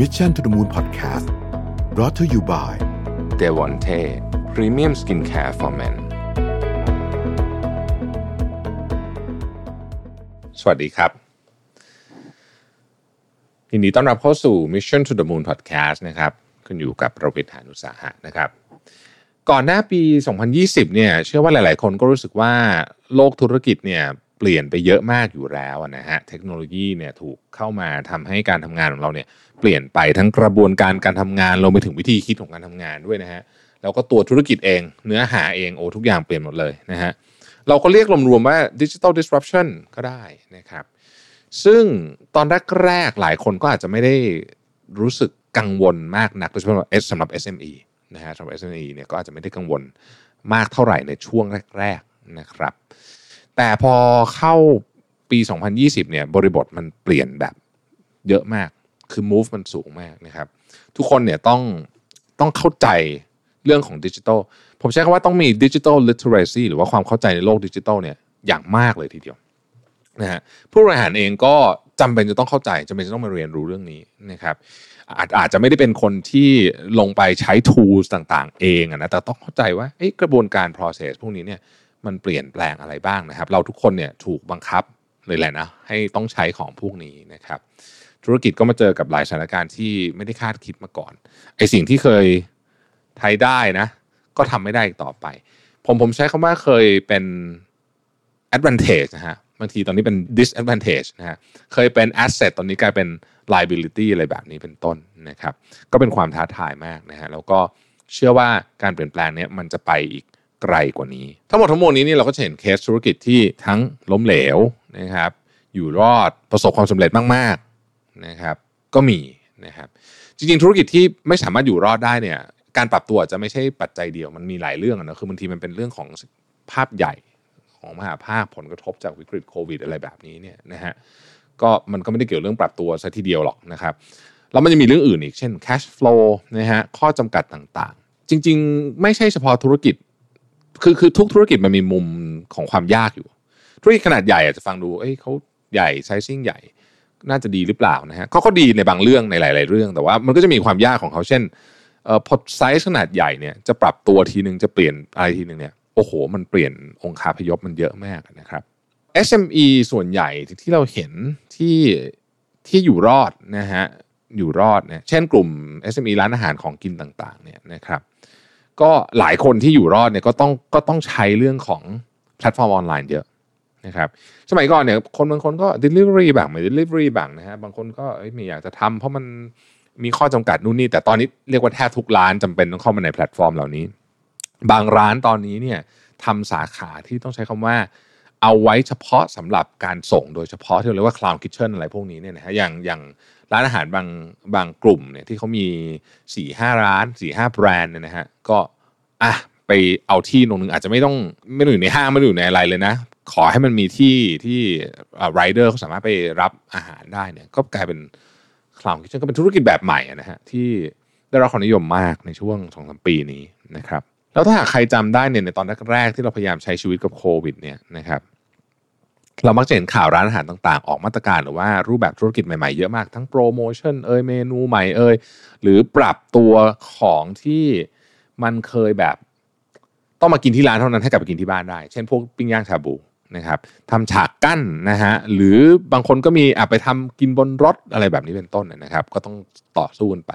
Mission to the Moon Podcast brought to you by d e v o n t e Premium Skincare for Men สวัสดีครับยินดีต้อนรับเข้าสู่ Mission to the Moon Podcast นะครับคุณอยู่กับประวิทยานุสาหะนะครับ ก่อนหน้าปี 2020 เนี่ย เชื่อว่าหลาย ๆ คนก็รู้สึกว่าโลกธุรกิจเนี่ยเปลี่ยนไปเยอะมากอยู่แล้วนะฮะ เทคโนโลยีเนี่ยถูกเข้ามาทำให้การทำงานของเราเนี่ย เปลี่ยนไปทั้งกระบวนการการทำงานลงไปถึงวิธีคิดของการทำงานด้วยนะฮะแล้วก็ตัวธุรกิจเอง เนื้อหาเองโอ้ทุกอย่างเปลี่ยนหมดเลยนะฮะเราก็เรียกรวมๆว่า digital disruption ก็ได้นะครับซึ่งตอนแรกๆหลายคนก็อาจจะไม่ได้รู้สึกกังวลมากนักโดยเฉพาะสำหรับ SME นะฮะสำหรับ SME เนี่ยก็อาจจะไม่ได้กังวลมากเท่าไหร่ในช่วงแรกๆนะครับ แต่พอเข้าปี 2020 เนี่ยบริบทมันเปลี่ยนแบบเยอะมาก คือ move มันสูงมากนะครับ ทุกคนเนี่ยต้องต้องเข้าใจเรื่องของดิจิทัลผมใช้คำว่าต้องมีดิจิทัลลิเทเรซีหรือว่าความเข้าใจในโลกดิจิทัลเนี่ยอย่างมากเลยทีเดียวนะฮะผู้บริหารเองก็จำเป็นจะต้องเข้าใจจำเป็นจะต้องมาเรียนรู้เรื่องนี้นะครับอาจอาจจะไม่ได้เป็นคนที่ลงไปใช้ tools ต่างๆ เองนะแต่ต้องเข้าใจว่ากระบวนการ process พวกนี้เนี่ยมันเปลี่ยนแปลงอะไรบ้างนะครับ เราทุกคนเนี่ยถูกบังคับเลยแหละนะให้ต้องใช้ของพวกนี้นะครับ ธุรกิจก็มาเจอกับหลายสถานการณ์ที่ไม่ได้คาดคิดมาก่อนไอสิ่งที่เคยไทยได้นะ ก็ทำไม่ได้อีกต่อไป ผมผมใช้คำว่าเคยเป็น advantage นะฮะบางทีตอนนี้เป็น disadvantage นะฮะเคยเป็น asset ตอนนี้กลายเป็น liability อะไรแบบนี้เป็นต้นนะครับ ก็เป็นความท้าทายมากนะฮะแล้วก็เชื่อว่าการเปลี่ยนแปลงนี้มันจะไปอีกไกลกว่านี้ ทั้งหมดทั้งมวลนี้นี่เราก็จะเห็นเคสธุรกิจที่ทั้งล้มเหลวนะครับอยู่รอดประสบความสำเร็จมาก นะครับก็มีนะครับจริงๆธุรกิจที่ไม่สามารถอยู่รอดได้เนี่ยการปรับตัวจะไม่ใช่ปัจจัยเดียวมันมีหลายเรื่องนะคือบางทีมันเป็นเรื่องของภาพใหญ่ของมหาภาคผลกระทบจากวิกฤตโควิดอะไรแบบนี้เนี่ยนะฮะก็มันก็ไม่ได้เกี่ยวเรื่องปรับตัวซะทีเดียวหรอกนะครับแล้วมันจะมีเรื่องอื่นอีกเช่น cash flow นะฮะข้อจำกัดต่างๆ จริง ๆ ไม่ใช่เฉพาะธุรกิจ คือคือทุกธุรกิจมันมีมุมของความยากอยู่ ธุรกิจขนาดใหญ่อาจจะฟังดูเอ้ยเขาใหญ่ไซซิ่งใหญ่ น่าจะดีหรือเปล่านะฮะเขาก็ดีในบางเรื่องในหลาย ๆ เรื่อง แต่ว่ามันก็จะมีความยากของเขาเช่นเอ่อพอไซส์ขนาดใหญ่เนี่ยจะปรับตัวทีนึงจะเปลี่ยนอะไรทีนึงเนี่ยโอ้โห มันเปลี่ยนองค์คาพยพมันเยอะมากนะครับ SME ส่วนใหญ่ที่เราเห็นที่ที่อยู่รอดนะฮะอยู่รอดเนี่ยเช่นกลุ่ม SME ร้านอาหารของกินต่างๆเนี่ยนะครับก็หลายคนที่อยู่รอดเนี่ยก็ต้องก็ต้องใช้เรื่องของแพลตฟอร์มออนไลน์เยอะ นะครับสมัยก่อนเนี่ยคนบางคนก็ Delivery บ้างไม่ Delivery บ้างนะฮะบางคนก็ไม่อยากจะทำเพราะมันมีข้อจำกัดนู่นนี่ แต่ตอนนี้เรียกว่าแทบทุกร้านจำเป็นต้องเข้ามาในแพลตฟอร์มเหล่านี้ บางร้านตอนนี้เนี่ยทำสาขาที่ต้องใช้คำว่าเอาไว้เฉพาะสำหรับการส่งโดยเฉพาะที่เรียกว่า cloud kitchen อะไรพวกนี้เนี่ยนะฮะอย่างอย่างร้านอาหารบางบางกลุ่มเนี่ยที่เขามี4ี่ห้าร้าน4ี่ห้าแบรนด์เนี่ยนะฮะก็อะไปเอาที่ตรงนึงอาจจะไม่ต้องไม่ต้องอยู่ในห้างไม่ต้องอยู่ในอะไรเลยนะ ขอให้มันมีที่ที่ไรเดอร์เขาสามารถไปรับอาหารได้เนี่ยก็กลายเป็น cloud kitchen ก็เป็นธุรกิจแบบใหม่นะฮะที่ได้รับความนิยมมากในช่วงสองสามปีนี้นะครับแล้วถ้าหากใครจำได้เนี่ยในตอนแรกๆที่เราพยายามใช้ชีวิตกับโควิดเนี่ยนะครับเรามักจะเห็นข่าวร้านอาหารต่างๆ ออกมาตรการหรือว่ารูปแบบธุรกิจใหม่ๆเยอะมาก ทั้งโปรโมชั่นเอ่ยเมนูใหม่เอ่ยหรือปรับตัวของที่มันเคยแบบ ต้องมากินที่ร้านเท่านั้นให้กลับไปกินที่บ้านได้ เช่นพวกปิ้งย่างชาบู นะครับทำฉากกั้นนะฮะหรือบางคนก็มีอะไปทำกินบนรถอะไรแบบนี้เป็นต้นนะครับ ก็ต้องต่อสู้กันไป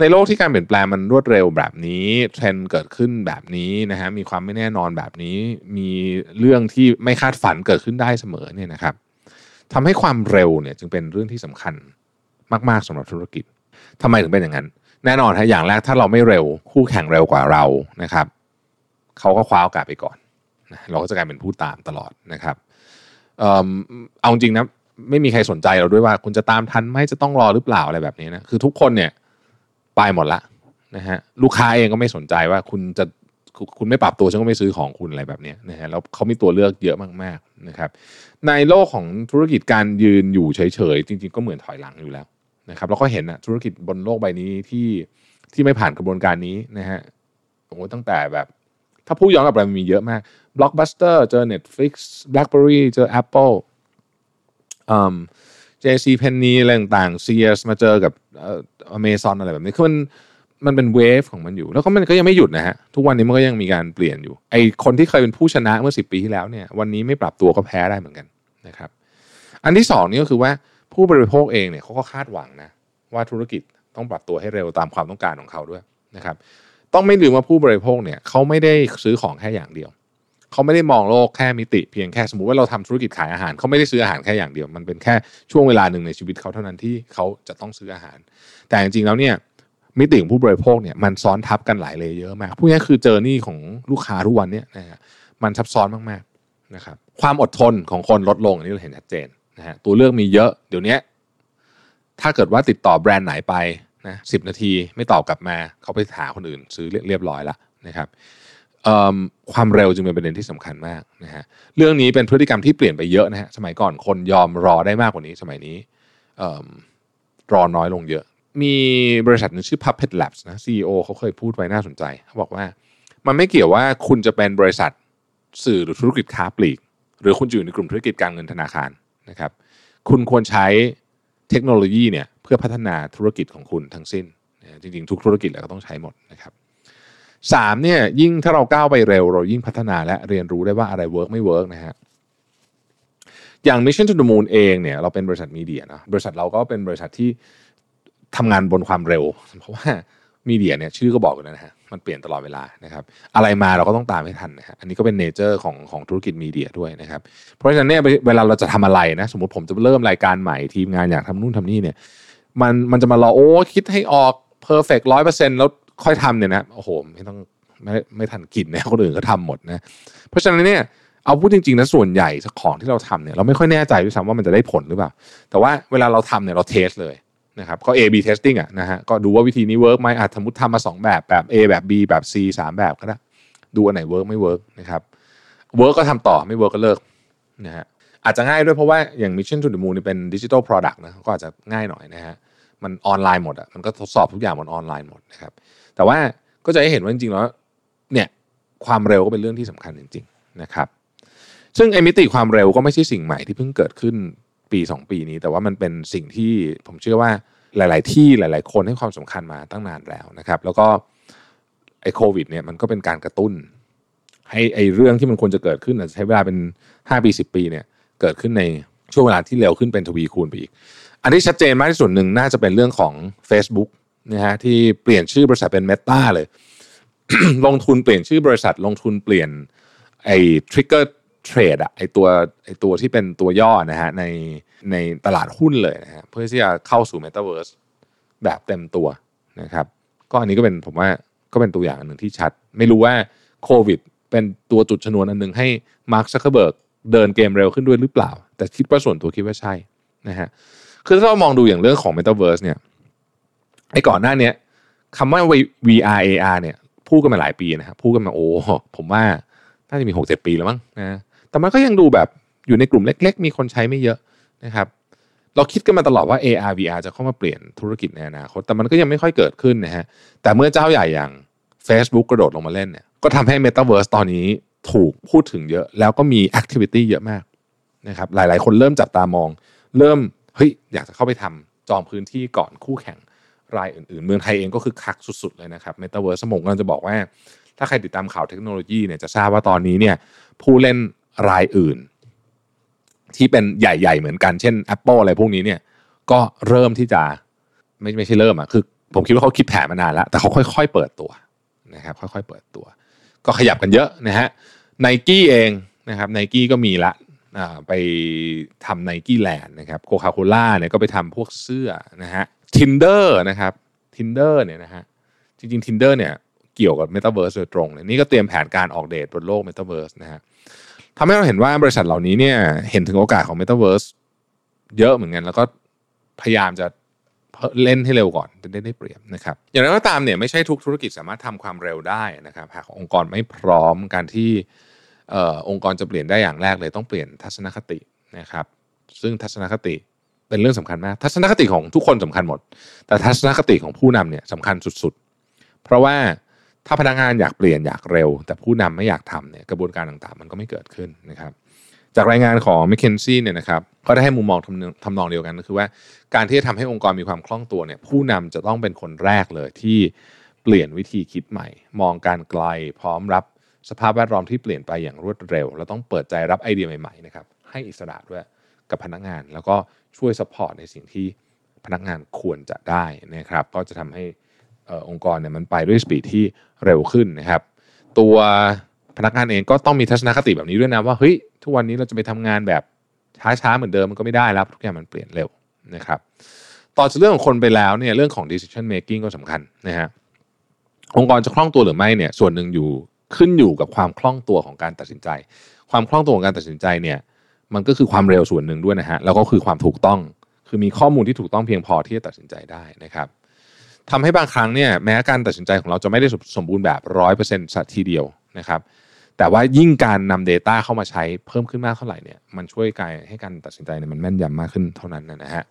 ในโลกที่การเปลี่ยนแปลงมันรวดเร็วแบบนี้ เทรนด์เกิดขึ้นแบบนี้นะฮะมีความไม่แน่นอนแบบนี้ มีเรื่องที่ไม่คาดฝันเกิดขึ้นได้เสมอเนี่ยนะครับทำให้ความเร็วเนี่ยจึงเป็นเรื่องที่สำคัญมาก ๆสำหรับธุรกิจทำไมถึงเป็นอย่างนั้น แน่นอนฮะอย่างแรกถ้าเราไม่เร็วคู่แข่งเร็วกว่าเรานะครับเขาก็คว้าโอกาสไปก่อน เราก็จะกลายเป็นผู้ตามตลอดนะครับเอาจริงนะไม่มีใครสนใจเราด้วยว่า คุณจะตามทันไหมจะต้องรอหรือเปล่าอะไรแบบนี้นะคือทุกคนเนี่ยไปหมดละนะฮะลูกค้าเองก็ไม่สนใจว่าคุณจะคุณไม่ปรับตัวฉันก็ไม่ซื้อของคุณอะไรแบบนี้นะฮะแล้วเขามีตัวเลือกเยอะมากๆนะครับ ในโลกของธุรกิจการยืนอยู่เฉยๆจริง ๆ ก็เหมือนถอยหลังอยู่แล้วนะครับแล้วก็เห็นนะธุรกิจบนโลกใบนี้ที่ที่ไม่ผ่านกระบวนการนี้นะฮะโอ้ตั้งแต่แบบ ถ้าพูดย้อนกลับไปมันมีเยอะมาก Blockbuster เจอ Netflix BlackBerry เจอ Apple อืม JC Penny อะไรต่างๆ Sears มาเจอกับอเมซอนอะไรแบบนี้คือมันมันเป็นเวฟของมันอยู่ แล้วก็มันก็ยังไม่หยุดนะฮะ ทุกวันนี้มันก็ยังมีการเปลี่ยนอยู่ ไอคนที่เคยเป็นผู้ชนะเมื่อ10ปีที่แล้วเนี่ย วันนี้ไม่ปรับตัวก็แพ้ได้เหมือนกันนะครับ อันที่สองนี่ก็คือว่าผู้บริโภคเองเนี่ยเขาก็คาดหวังนะว่าธุรกิจต้องปรับตัวให้เร็วตามความต้องการของเขาด้วยนะครับ ต้องไม่ลืมว่าผู้บริโภคเนี่ยเขาไม่ได้ซื้อของแค่อย่างเดียว เขาไม่ได้มองโลกแค่มิติเพียงแค่สมมติว่าเราทำธุรกิจขายอาหารเขาไม่ได้ซื้ออาหารแค่อย่างเดียว มันเป็นแค่ช่วงเวลาหนึ่งในชีวิตเขาเท่านั้นที่เขาจะต้องซื้ออาหาร แต่จริงๆแล้วเนี่ยมิติของผู้บริโภคเนี่ยมันซ้อนทับกันหลายเลยเยอะมากพวกนี้คือเจอนี่ของลูกค้าทุกวันเนี่ยนะฮะมันซับซ้อนมากๆนะครับความอดทนของคนลดลงอันนี้เราเห็นชัดเจนนะฮะตัวเลือกมีเยอะเดี๋ยวนี้ถ้าเกิดว่าติดต่อแบรนด์ไหนไปนะสินาทีไม่ตอบกลับมาเขาไปหาคนอื่นซื้อเรียบร้อยแล้วนะครับ ความเร็วจึงเป็นประเด็นที่สำคัญมากนะฮะเรื่องนี้เป็นพฤติกรรมที่เปลี่ยนไปเยอะนะฮะสมัยก่อนคนยอมรอได้มากกว่านี้ สมัยนี้รอน้อยลงเยอะ มีบริษัทนึงชื่อ Puppet Labs นะ CEO เขาเคยพูดไว้น่าสนใจเขาบอกว่า มันไม่เกี่ยวว่าคุณจะเป็นบริษัทสื่อหรือธุรกิจค้าปลีก หรือคุณอยู่ในกลุ่มธุรกิจการเงินธนาคารนะครับ คุณควรใช้เทคโนโลยีเนี่ยเพื่อพัฒนาธุรกิจของคุณทั้งสิ้น จริงๆ ทุกธุรกิจแล้วก็ต้องใช้หมดนะครับ สามเนี่ยยิ่งถ้าเราก้าวไปเร็ว เรายิ่งพัฒนาและเรียนรู้ได้ว่าอะไร work ไม่ work นะฮะอย่าง Mission to the Moon เองเนี่ยเราเป็นบริษัท media นะบริษัทเราก็เป็นบริษัทที่ทำงานบนความเร็ว เพราะว่า media เนี่ยชื่อก็บอกอยู่แล้วนะฮะมันเปลี่ยนตลอดเวลานะครับอะไรมาเราก็ต้องตามให้ทันนะฮะอันนี้ก็เป็น nature ของของธุรกิจ media ด้วยนะครับเพราะฉะนั้นเนี่ยเวลาเราจะทำอะไรนะสมมติผมจะเริ่มรายการใหม่ทีมงานอยากทำนู่นทำนี่เนี่ยมันมันจะมารอโอ้คิดให้ออก perfect ร้อยเปอร์เซ็นต์แล้ว ค่อยทำเนี่ยนะโอ้โหไม่ต้องไม่ไม่ทันกินนะคนอื่นก็ทำหมดนะ เพราะฉะนั้นเนี่ยเอาพูดจริงๆนะส่วนใหญ่ของที่เราทำเนี่ยเราไม่ค่อยแน่ใจด้วยซ้ำว่ามันจะได้ผลหรือเปล่า แต่ว่าเวลาเราทำเนี่ยเรา test เลยนะครับก็ A/B testing อะนะฮะก็ดูว่าวิธีนี้ work ไหมอาจสมมติทำมา 2 แบบแบบ A แบบ B แบบ C 3 แบบก็ได้ดูอันไหน work ไม่ work นะครับ work ก็ทำต่อไม่ work ก็เลิกนะฮะอาจจะง่ายด้วยเพราะว่าอย่าง Mission to the Moon เป็น digital product นะก็อาจจะง่ายหน่อยนะฮะมันออนไลน์หมดอะมันก็ทดสอบทุกอย่างบนออนไลน์หมดนะครับ แต่ว่าก็จะให้เห็นว่าจริงๆแล้วเนี่ยความเร็วก็เป็นเรื่องที่สำคัญจริง ๆนะครับ ซึ่งไอ้มิติความเร็วก็ไม่ใช่สิ่งใหม่ที่เพิ่งเกิดขึ้นปี 2 ปีนี้ แต่ว่ามันเป็นสิ่งที่ผมเชื่อว่าหลาย ๆ ที่หลาย ๆ คนให้ความสำคัญมาตั้งนานแล้วนะครับ แล้วก็ไอ้โควิดเนี่ยมันก็เป็นการกระตุ้น ให้ไอ้เรื่องที่มันควรจะเกิดขึ้นใช้เวลาเป็น 5 ปี 10 ปีเนี่ยเกิดขึ้นในช่วงเวลาที่เร็วขึ้นเป็นทวีคูณไปอีก อันที่ชัดเจนมากที่สุดหนึ่งน่าจะเป็นเรื่องของ Facebook นะฮะที่เปลี่ยนชื่อบริษัทเป็น Meta เลย ลงทุนเปลี่ยนชื่อบริษัท ลงทุนเปลี่ยนไอ้ trigger เทรดอะไอตัวไอตัวที่เป็นตัวย่อนะฮะในในตลาดหุ้นเลยนะฮะเพื่อที่จะเข้าสู่ Metaverse แบบเต็มตัวนะครับก็อันนี้ก็เป็นผมว่าก็เป็นตัวอย่างหนึ่งที่ชัด ไม่รู้ว่าโควิด เป็นตัวจุดชนวนอันหนึ่งให้มาร์คซักเคอร์เบิร์กเดินเกมเร็วขึ้นด้วยหรือเปล่า แต่คิดว่าส่วนตัวคิดว่าใช่นะฮะคือถ้าเรามองดูอย่างเรื่องของ Metaverse เนี่ย ไอ้ก่อนหน้านี้คำว่า VR AR เนี่ยพูดกันมาหลายปีนะครับพูดกันมาโอ้ผมว่าน่าจะมีหกเจ็ดปีแล้วมั้งนะแต่มันก็ยังดูแบบอยู่ในกลุ่มเล็ก ๆ มีคนใช้ไม่เยอะนะครับเราคิดกันมาตลอดว่า AR VR จะเข้ามาเปลี่ยนธุรกิจในอนาคตแต่มันก็ยังไม่ค่อยเกิดขึ้นนะฮะแต่เมื่อเจ้าใหญ่อย่าง Facebook กระโดดลงมาเล่นเนี่ยก็ทำให้ Metaverse ตอนนี้ถูกพูดถึงเยอะ แล้วก็มี Activity เยอะมากนะครับหลายๆ คนเริ่มจับตามอง เริ่มเฮ้ยอยากจะเข้าไปทำจองพื้นที่ก่อนคู่แข่ง รายอื่นๆ เมืองไทยเองก็คือคักสุดๆเลยนะครับ Metaverse สมองกำลังจะบอกว่า ถ้าใครติดตามข่าวเทคโนโลยีเนี่ยจะทราบว่าตอนนี้เนี่ยผู้เล่นรายอื่น ที่เป็นใหญ่ ๆ เหมือนกันเช่น Apple อะไรพวกนี้เนี่ยก็เริ่มที่จะไม่ไม่ใช่เริ่มอะคือ ผมคิดว่าเขาคิดแผนมานานแล้วแต่เขาค่อย ๆ เปิดตัวนะครับค่อยๆเปิดตัว ก็ขยับกันเยอะนะฮะไนกี้เองนะครับไนกี้ก็มีละไปทำ Nikeland นะครับ Coca-Cola เนี่ยก็ไปทำพวกเสื้อนะฮะ Tinder นะครับ Tinder เนี่ยนะฮะจริงๆ Tinder เนี่ยเกี่ยวกับเมตาเวิร์สโดยตรงเนี่ยนี่ก็เตรียมแผนการออกเดทบนโลกเมตาเวิร์สนะฮะทำให้เราเห็นว่าบริษัทเหล่านี้เนี่ยเห็นถึงโอกาสของ Metaverse เยอะเหมือนกัน แล้วก็พยายามจะเล่นให้เร็วก่อนจะได้ได้เปรียบนะครับ อย่างไรก็ตามเนี่ยไม่ใช่ทุกธุรกิจสามารถทำความเร็วได้นะครับหากองค์กรไม่พร้อมการที่องค์กรจะเปลี่ยนได้อย่างแรกเลยต้องเปลี่ยนทัศนคตินะครับ ซึ่งทัศนคติ เป็นเรื่องสำคัญมาก ทัศนคติของทุกคนสำคัญหมด แต่ทัศนคติของผู้นำเนี่ยสำคัญสุดๆ เพราะว่าถ้าพนักงานอยากเปลี่ยนอยากเร็ว แต่ผู้นำไม่อยากทำเนี่ยกระบวนการต่างๆ มันก็ไม่เกิดขึ้นนะครับ จากรายงานของ m c k เคนซี่เนี่ยนะครับก็ได้ให้มุมมองทำนองเดียวกันก็คือว่าการที่จะทำให้องค์กรมีความคล่องตัวเนี่ยผู้นำจะต้องเป็นคนแรกเลยที่เปลี่ยนวิธีคิดใหม่ มองการไกลพร้อมรับสภาพแวดล้อมที่เปลี่ยนไปอย่างรวดเร็ว แล้วต้องเปิดใจรับไอเดียใหม่ๆนะครับให้อิสระด้วย กับพนักงาน แล้วก็ช่วย support ในสิ่งที่พนักงานควรจะได้นะครับ ก็จะทำให้องค์กรเนี่ยมันไปด้วย speed ที่เร็วขึ้นนะครับ ตัวพนักงานเองก็ต้องมีทัศนคติแบบนี้ด้วยนะว่าเฮ้ยทุกวันนี้เราจะไปทำงานแบบช้าๆเหมือนเดิมมันก็ไม่ได้แล้วทุกอย่างมันเปลี่ยนเร็วนะครับ ต่อจากเรื่องของคนไปแล้วเนี่ยเรื่องของ decision making ก็สำคัญนะฮะองค์กรจะคล่องตัวหรือไม่เนี่ยส่วนหนึ่งอยู่ขึ้นอยู่กับความคล่องตัวของการตัดสินใจ ความคล่องตัวของการตัดสินใจเนี่ย มันก็คือความเร็วส่วนหนึ่งด้วยนะฮะแล้วก็คือความถูกต้องคือมีข้อมูลที่ถูกต้องเพียงพอที่จะตัดสินใจได้นะครับทำให้บางครั้งเนี่ยแม้การตัดสินใจของเราจะไม่ได้สมบูรณ์แบบร้อยเปอร์เซ็นต์ทีเดียวนะครับ แต่ว่ายิ่งการนำ Data เข้ามาใช้เพิ่มขึ้นมากเท่าไหร่เนี่ยมันช่วยกายให้การตัดสินใจเนี่ยมันแม่นยำมากขึ้นเท่านั้นนะฮะ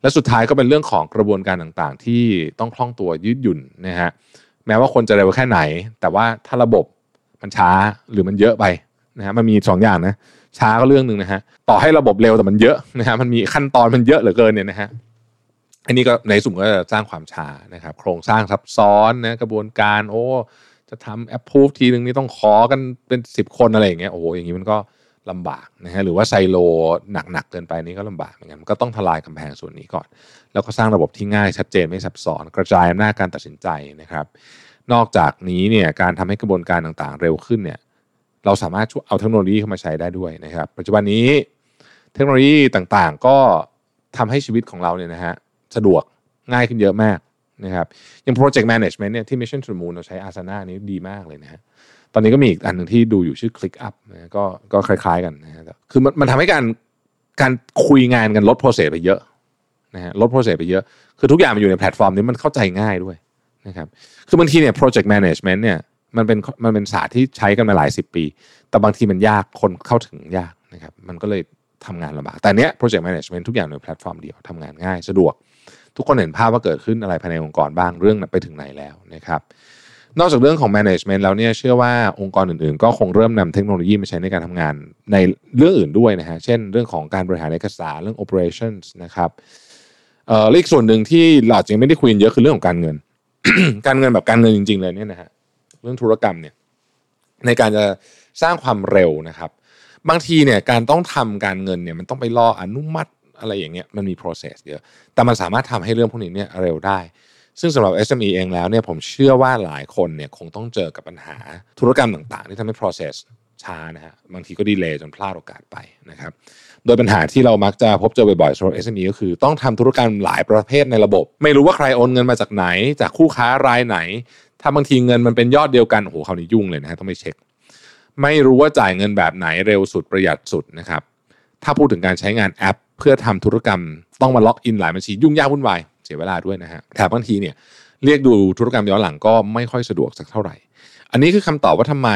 และสุดท้ายก็เป็นเรื่องของกระบวนการต่างๆ ที่ต้องคล่องตัวยืดหยุ่นนะฮะแม้ว่าคนจะเร็วแค่ไหน แต่ว่าถ้าระบบมันช้าหรือมันเยอะไปนะฮะมันมีสออย่างนะ ช้าก็เรื่องหนึ่งนะฮะต่อให้ระบบเร็วแต่มันเยอะนะฮะมันมีขั้นตอนมันเยอะเหลือเกินเนี่ยนะฮะอันนี้ก็ในสุ่มก็จะสร้างความช้านะครับ โครงสร้างซับซ้อนนะกระบวนการโอ้จะทำแอปพูฟทีนึงนี่ต้องขอกันเป็นสิบคนอะไรอย่างเงี้ยโอ้โหอย่างนี้มันก็ลำบากนะฮะหรือว่าไซโลหนักๆเกินไปนี่ก็ลำบากเหมือนกันก็ต้องทลายกำแพงส่วนนี้ก่อน แล้วก็สร้างระบบที่ง่ายชัดเจนไม่ซับซ้อน กระจายอำนาจการตัดสินใจนะครับ นอกจากนี้เนี่ยการทำให้กระบวนการต่างๆ เร็วขึ้นเนี่ย เราสามารถเอาเทคโนโลยีเข้ามาใช้ได้ด้วยนะครับ ปัจจุบันนี้เทคโนโลยีต่างๆ ก็ทำให้ชีวิตของเราเนี่ยนะฮะสะดวกง่ายขึ้นเยอะมากนะครับอย่าง project management เนี่ยที่ mission to the moon เราใช้ Asana นี้ดีมากเลยนะฮะตอนนี้ก็มีอีกอันหนึ่งที่ดูอยู่ชื่อ ClickUp นะก็ก็คล้าย ๆ กันนะฮะคือมันมันทำให้การการคุยงานกันลด process ไปเยอะนะฮะลด process ไปเยอะ คือทุกอย่างมันอยู่ในแพลตฟอร์มนี้มันเข้าใจง่ายด้วยนะครับคือบางทีเนี่ย project management เนี่ย มันเป็นมันเป็นศาสตร์ที่ใช้กันมาหลายสิบปี แต่บางทีมันยากคนเข้าถึงยากนะครับมันก็เลยทำงานลำบากแต่เนี้ย project management ทุกอย่างในแพลตฟอร์มเดียวทำงานง่ายสะดวก ทุกคนเห็นภาพว่าเกิดขึ้นอะไรภายในองค์กรบ้างเรื่องไปถึงไหนแล้วนะครับนอกจากเรื่องของ management แล้วเนี่ยเชื่อว่าองค์กรอื่นๆ ก็คงเริ่มนำเทคโนโลยีมาใช้ในการทำงานในเรื่องอื่นด้วยนะฮะเช่นเรื่องของการบริหารเอกสารเรื่อง operations นะครับเอ่ออีกส่วนหนึ่งที่เราจริงไม่ได้คุยเยอะคือเรื่องของการเงิน การเงินแบบการเงินจริง ๆ เลยเนี่ยนะฮะ เรื่องธุรกรรมเนี่ยในการจะสร้างความเร็วนะครับ บางทีเนี่ยการต้องทำการเงินเนี่ยมันต้องไปรออนุมัติอะไรอย่างเงี้ยมันมี process เยอะแต่มันสามารถทำให้เรื่องพวกนี้เนี่ยเร็วได้ ซึ่งสำหรับ SME เองแล้วเนี่ยผมเชื่อว่าหลายคนเนี่ยคงต้องเจอกับปัญหาธุรกรรมต่างๆ ที่ทำให้ process ช้านะฮะบางทีก็ดีเลย์จนพลาดโอกาสไปนะครับโดยปัญหาที่เรามักจะพบเจอบ่อยๆสำหรับ SME ก็คือต้องทำธุรกรรมหลายประเภทในระบบ ไม่รู้ว่าใครโอนเงินมาจากไหน จากคู่ค้ารายไหน ถ้าบางทีเงินมันเป็นยอดเดียวกันโอ้โหคราวนี้ยุ่งเลยนะฮะต้องไปเช็ค ไม่รู้ว่าจ่ายเงินแบบไหนเร็วสุดประหยัดสุดนะครับ ถ้าพูดถึงการใช้งานแอป เพื่อทำธุรกรรม ต้องมา login หลายบัญชียุ่งยากวุ่นวายเสียเวลาด้วยนะฮะแถมบางทีเนี่ยเรียกดูธุรกรรมย้อนหลังก็ไม่ค่อยสะดวกสักเท่าไหร่ อันนี้คือคำตอบว่าทำไม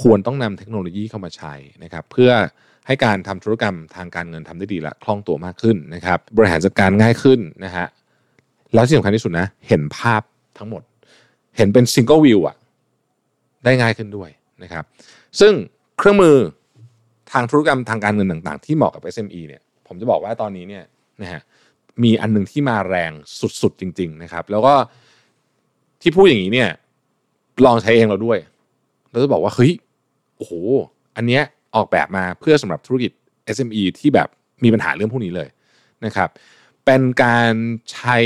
ควรต้องนำเทคโนโลยีเข้ามาใช้นะครับเพื่อให้การทำธุรกรรมทางการเงินทำได้ดีและคล่องตัวมากขึ้นนะครับ บริหารจัดการง่ายขึ้นนะฮะแล้วที่สำคัญที่สุดนะเห็นภาพทั้งหมด เห็นเป็น single view อะได้ง่ายขึ้นด้วยนะครับ ซึ่งเครื่องมือทางธุรกรรมทางการเงินต่างๆ ที่เหมาะกับ SME เนี่ยผมจะบอกว่าตอนนี้เนี่ยนะฮะมีอันหนึ่งที่มาแรงสุดๆจริง ๆนะครับ แล้วก็ที่พูดอย่างนี้เนี่ยลองใช้เองเราด้วยเราจะบอกว่าเฮ้ยโอ้โหอันเนี้ยออกแบบมาเพื่อสำหรับธุรกิจ SME ที่แบบมีปัญหาเรื่องพวกนี้เลยนะครับ เป็นการใช้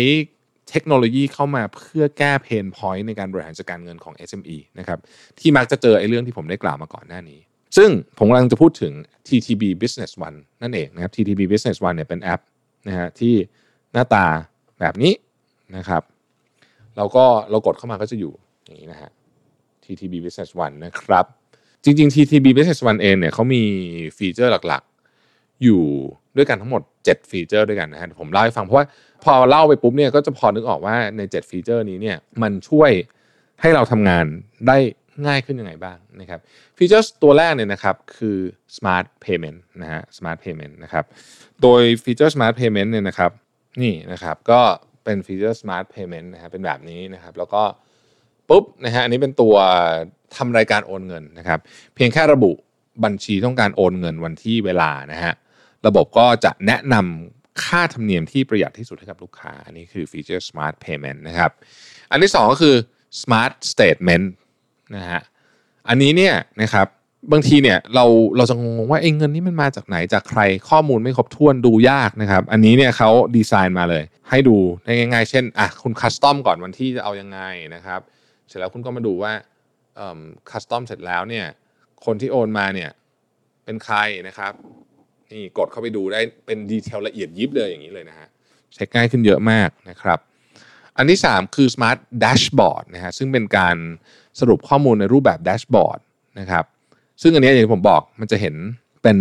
เทคโนโลยีเข้ามาเพื่อแก้เพนพอยต์ในการบริหารจัดการเงินของ SME นะครับที่มักจะเจอไอ้เรื่องที่ผมได้กล่าวมาก่อนหน้านี้ ซึ่งผมกำลังจะพูดถึง TTB Business One นั่นเองนะครับ TTB Business One เนี่ยเป็นแอปนะฮะที่หน้าตาแบบนี้นะครับเราก็เรากดเข้ามาก็จะอยู่อย่างนี้นะฮะ TTB Business One นะครับ จริงๆ TTB Business One เองเนี่ยเขามีฟีเจอร์หลักๆ อยู่ ด้วยกันทั้งหมด 7 ฟีเจอร์ด้วยกันนะฮะผมเล่าให้ฟังเพราะว่าพอเล่าไปปุ๊บเนี่ยก็จะพอนึกออกว่าใน 7 ฟีเจอร์นี้เนี่ยมันช่วยให้เราทำงานได้ง่ายขึ้นยังไงบ้างนะครับฟีเจอร์ตัวแรกเนี่ยนะครับคือ smart payment นะฮะ smart payment นะครับโดยฟีเจอร์ smart payment เนี่ยนะครับนี่นะครับก็เป็นฟีเจอร์ smart payment นะฮะเป็นแบบนี้นะครับแล้วก็ปุ๊บนะฮะอันนี้เป็นตัวทำรายการโอนเงินนะครับเพียงแค่ระบุบัญชีต้องการโอนเงินวันที่เวลานะฮะ ระบบก็จะแนะนำค่าธรรมเนียมที่ประหยัดที่สุดให้กับลูกค้า อันนี้คือฟีเจอร์ Smart Payment นะครับ อันที่ 2 ก็คือ Smart Statement นะฮะอันนี้เนี่ยนะครับบางทีเนี่ยเราเราจะงงว่าเองเงินนี้มันมาจากไหนจากใครข้อมูลไม่ครบถ้วนดูยากนะครับ อันนี้เนี่ยเขาดีไซน์มาเลย ให้ดูได้ง่ายๆ เช่นอะคุณคัสตอมก่อนวันที่จะเอายังไงนะครับ เสร็จแล้วคุณก็มาดูว่าคัสตอมเสร็จแล้วเนี่ยคนที่โอนมาเนี่ยเป็นใครนะครับ นี่กดเข้าไปดูได้เป็นดีเทลละเอียดยิบเลยอย่างนี้เลยนะฮะเช็คง่ายขึ้นเยอะมากนะครับ อันที่ 3 คือ Smart Dashboard นะฮะซึ่งเป็นการสรุปข้อมูลในรูปแบบแดชบอร์ดนะครับซึ่งอันนี้อย่างที่ผมบอกมันจะเห็นเป็น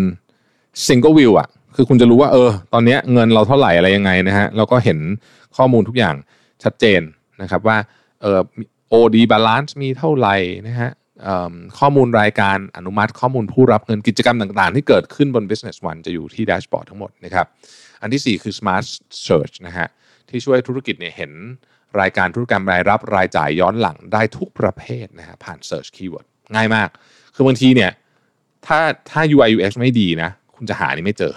single view อะคือคุณจะรู้ว่าเออ ตอนนี้เงินเราเท่าไหร่อะไรยังไงนะฮะแล้วก็เห็นข้อมูลทุกอย่างชัดเจนนะครับว่าเออ OD balance มีเท่าไหร่นะฮะ ข้อมูลรายการอนุมัติข้อมูลผู้รับเงินกิจกรรมต่างๆ ที่เกิดขึ้นบน Business One จะอยู่ที่แดชบอร์ดทั้งหมดนะครับอันที่ 4 คือ Smart Search นะฮะที่ช่วยธุรกิจเนี่ยเห็นรายการธุรกรรมรายรับรายจ่ายย้อนหลังได้ทุกประเภทนะฮะผ่าน Search Keyword ง่ายมาก คือบางทีเนี่ยถ้าถ้า UI UX ไม่ดีนะ คุณจะหานี่ไม่เจอ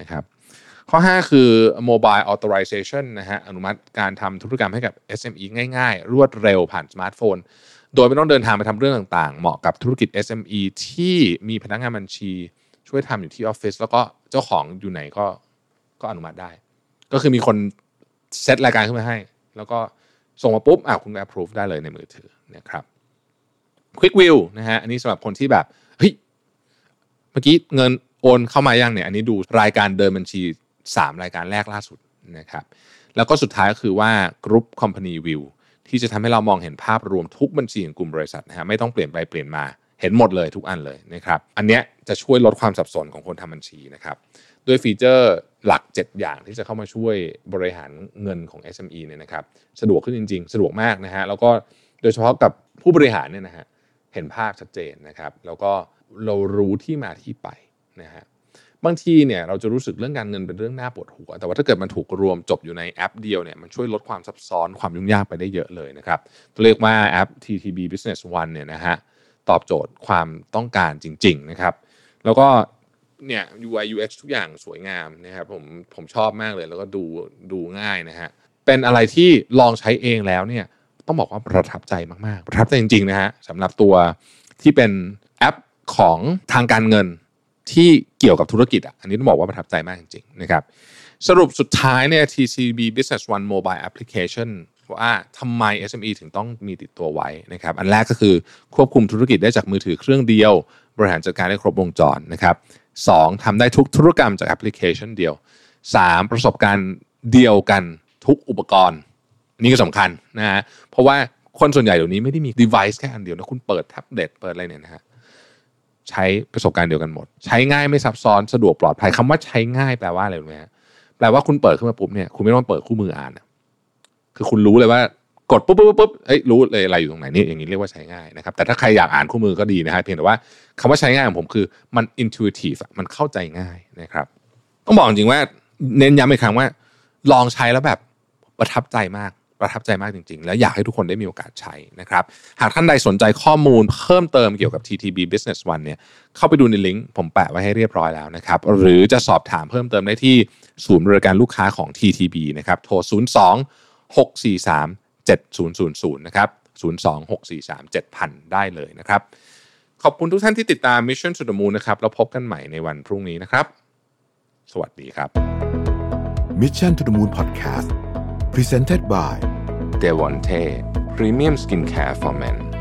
นะครับข้อ 5 คือ mobile authorization นะฮะอนุมัติการทำธุรกรรมให้กับ SME ง่าย ๆ รวดเร็วผ่านสมาร์ทโฟน โดยไม่ต้องเดินทางไปทำเรื่องต่างๆ เหมาะกับธุรกิจ SME ที่มีพนักงานบัญชี ช่วยทำอยู่ที่ออฟฟิศแล้วก็เจ้าของอยู่ไหนก็ก็อนุมัติได้ ก็คือมีคนเซตรายการขึ้นมาให้ แล้วก็ส่งมาปุ๊บอะคุณ approve ได้เลยในมือถือนะครับ Quick View นะฮะอันนี้สำหรับคนที่แบบเฮ้ยเมื่อกี้เงินโอนเข้ามายังเนี่ย อันนี้ดูรายการเดินบัญชี 3 รายการแรกล่าสุดนะครับ แล้วก็สุดท้ายก็คือว่า Group Company View ที่จะทำให้เรามองเห็นภาพรวมทุกบัญชีของกลุ่มบริษัทนะฮะไม่ต้องเปลี่ยนไปเปลี่ยนมาเห็นหมดเลยทุกอันเลยนะครับอันเนี้ยจะช่วยลดความสับสนของคนทำบัญชีนะครับด้วยฟีเจอร์หลัก 7 อย่างที่จะเข้ามาช่วยบริหารเงินของ SME เนี่ยนะครับสะดวกขึ้นจริง ๆ สะดวกมากนะฮะแล้วก็โดยเฉพาะกับผู้บริหารเนี่ยนะฮะเห็นภาพชัดเจนนะครับ แล้วก็เรารู้ที่มาที่ไปนะฮะ บางทีเนี่ยเราจะรู้สึกเรื่องการเงินเป็นเรื่องน่าปวดหัว แต่ว่าถ้าเกิดมันถูกรวมจบอยู่ในแอปเดียวเนี่ยมันช่วยลดความซับซ้อนความยุ่งยากไปได้เยอะเลยนะครับเรียกว่าแอป TTB Business One เนี่ยนะฮะตอบโจทย์ความต้องการจริง ๆนะครับ แล้วก็เนี่ย UI UX ทุกอย่างสวยงามนะครับผมผมชอบมากเลยแล้วก็ดูดูง่ายนะฮะเป็นอะไรที่ลองใช้เองแล้วเนี่ยต้องบอกว่าประทับใจมากๆ ประทับใจจริงๆนะฮะสำหรับตัวที่เป็นแอปของทางการเงิน ที่เกี่ยวกับธุรกิจอะอันนี้ต้องบอกว่าประทับใจมากจริงๆนะครับสรุปสุดท้ายเนี่ย TCB Business One Mobile Application ว่าทำไม SME ถึงต้องมีติดตัวไว้นะครับอันแรกก็คือควบคุมธุรกิจได้จากมือถือเครื่องเดียว บริหารจัดการได้ครบวงจรนะครับสองทำได้ทุกธุรกรรมจากแอปพลิเคชันเดียว 3. ประสบการณ์เดียวกันทุกอุปกรณ์ นี่ก็สำคัญนะฮะเพราะว่าคนส่วนใหญ่เดี๋ยวนี้ไม่ได้มี device แค่อันเดียวนะคุณเปิดแท็บเล็ตเปิดอะไรเนี่ยนะฮะ ใช้ประสบการณ์เดียวกันหมด ใช้ง่ายไม่ซับซ้อนสะดวกปลอดภัยคำว่าใช้ง่ายแปลว่าอะไรรู้ไหมฮะแปลว่าคุณเปิดขึ้นมาปุ๊บเนี่ยคุณไม่ต้องเปิดคู่มืออ่านคือคุณรู้เลยว่ากดปุ๊บปุ๊บปุ๊บเอ้ยรู้เลยอะไรอยู่ตรงไหนนี่อย่างนี้เรียกว่าใช้ง่ายนะครับ แต่ถ้าใครอยากอ่านคู่มือก็ดีนะฮะเพียงแต่ว่าคำว่าใช้ง่ายของผมคือมัน intuitive มันเข้าใจง่ายนะครับ ต้องบอกจริงว่า เน้นย้ำอีกครั้งว่า ลองใช้แล้วแบบประทับใจมาก ประทับใจมากจริง ๆ และอยากให้ทุกคนได้มีโอกาสใช้นะครับหากท่านใดสนใจข้อมูลเพิ่มเติมเกี่ยวกับ TTB Business One เนี่ยเข้าไปดูในลิงก์ผมแปะไว้ให้เรียบร้อยแล้วนะครับหรือจะสอบถามเพิ่มเติมได้ที่ศูนย์บริการลูกค้าของ TTB นะครับโทร 02 643 7000นะครับ02 643 7000 ได้เลยนะครับ ขอบคุณทุกท่านที่ติดตาม Mission to the Moon นะครับ แล้วพบกันใหม่ในวันพรุ่งนี้นะครับ สวัสดีครับ Mission to the Moon Podcast Presented by d e v o n t e Premium Skincare for Men